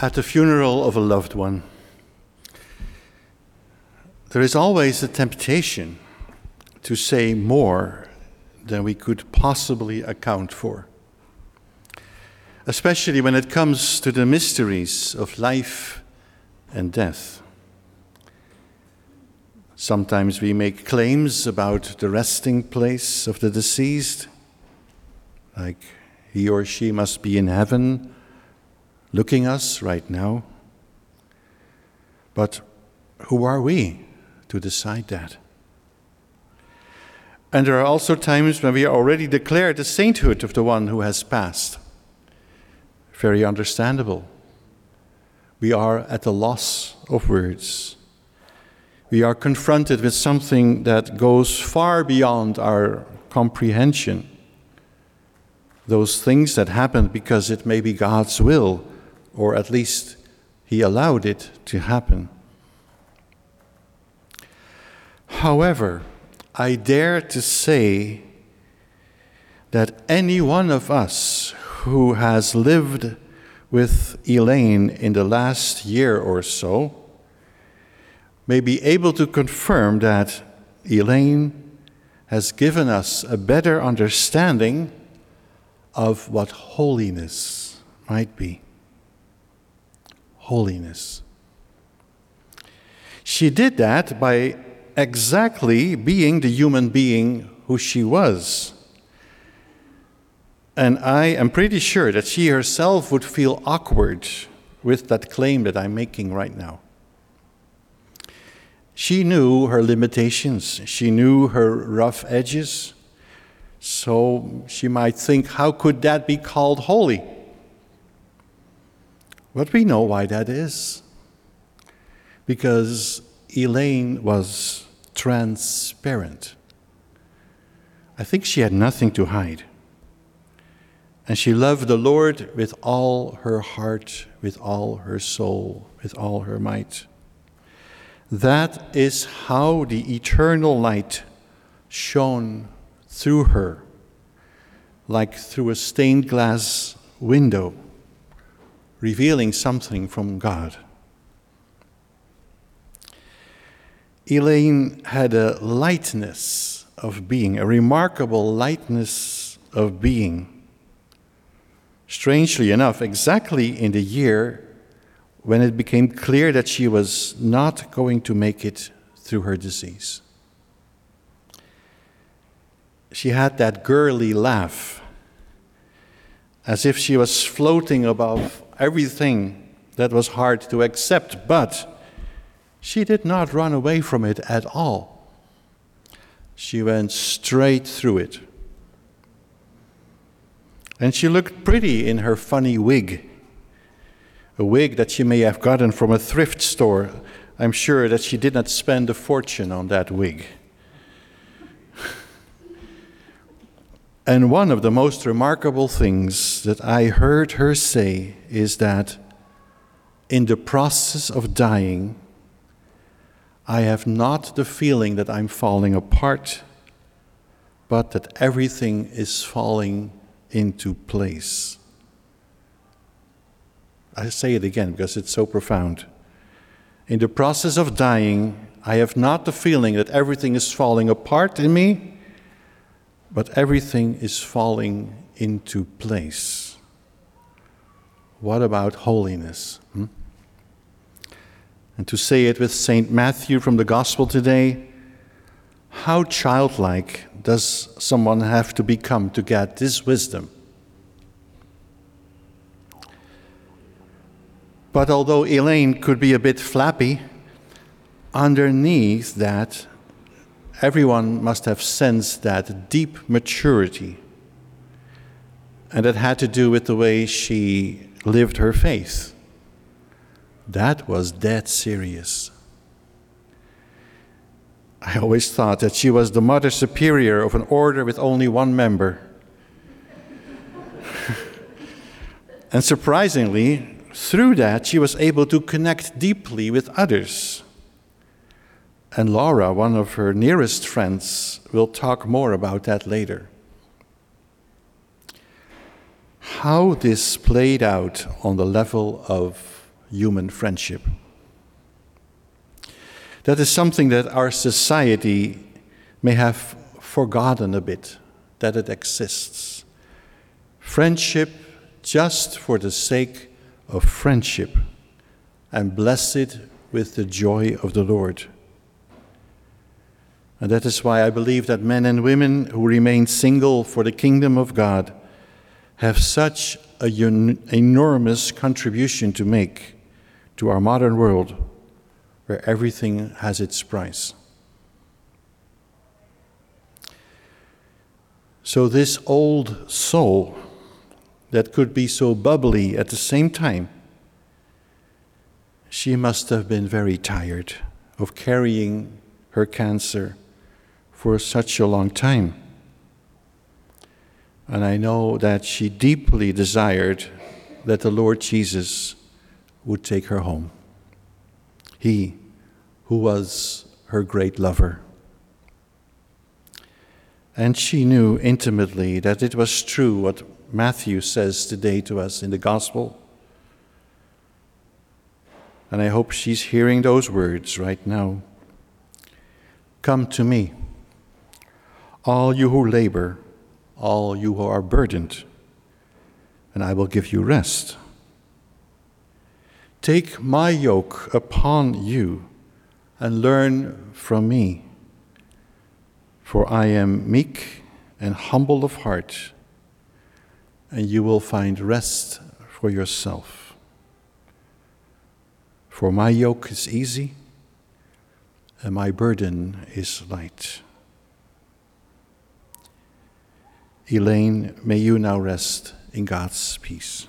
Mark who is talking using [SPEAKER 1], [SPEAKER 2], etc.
[SPEAKER 1] At the funeral of a loved one, there is always a temptation to say more than we could possibly account for, especially when it comes to the mysteries of life and death. Sometimes we make claims about the resting place of the deceased, like he or she must be in heaven looking us right now. But who are we to decide that? And there are also times when we already declare the sainthood of the one who has passed. Very understandable. We are at a loss of words. We are confronted with something that goes far beyond our comprehension. Those things that happen because it may be God's will or at least he allowed it to happen. However, I dare to say that any one of us who has lived with Elaine in the last year or so may be able to confirm that Elaine has given us a better understanding of what holiness might be holiness. She did that by exactly being the human being who she was. And I am pretty sure that she herself would feel awkward with that claim that I'm making right now. She knew her limitations, she knew her rough edges. So she might think, how could that be called holy? But we know why that is. Because Elaine was transparent. I think she had nothing to hide. And she loved the Lord with all her heart, with all her soul, with all her might. That is how the eternal light shone through her, like through a stained glass window revealing something from God. Elaine had a lightness of being, a remarkable lightness of being. Strangely enough, exactly in the year when it became clear that she was not going to make it through her disease. She had that girly laugh, as if she was floating above everything that was hard to accept, but she did not run away from it at all. She went straight through it. And she looked pretty in her funny wig, a wig that she may have gotten from a thrift store. I'm sure that she did not spend a fortune on that wig. And one of the most remarkable things that I heard her say is that in the process of dying, I have not the feeling that I'm falling apart, but that everything is falling into place. I say it again because it's so profound. In the process of dying, I have not the feeling that everything is falling apart in me but everything is falling into place. What about holiness? Hmm? And to say it with St. Matthew from the Gospel today, how childlike does someone have to become to get this wisdom? But although Elaine could be a bit flappy, underneath that everyone must have sensed that deep maturity. And it had to do with the way she lived her faith. That was dead serious. I always thought that she was the mother superior of an order with only one member. and surprisingly, through that, she was able to connect deeply with others. And Laura, one of her nearest friends, will talk more about that later. How this played out on the level of human friendship. That is something that our society may have forgotten a bit that it exists. Friendship just for the sake of friendship, and blessed with the joy of the Lord. And that is why I believe that men and women who remain single for the kingdom of God have such an enormous contribution to make to our modern world where everything has its price. So, this old soul that could be so bubbly at the same time, she must have been very tired of carrying her cancer for such a long time. And I know that she deeply desired that the Lord Jesus would take her home. He who was her great lover. And she knew intimately that it was true what Matthew says today to us in the Gospel. And I hope she's hearing those words right now. Come to me, all you who labor, all you who are burdened, and I will give you rest. Take my yoke upon you and learn from me. For I am meek and humble of heart, and you will find rest for yourself. For my yoke is easy, and my burden is light. Elaine, may you now rest in God's peace.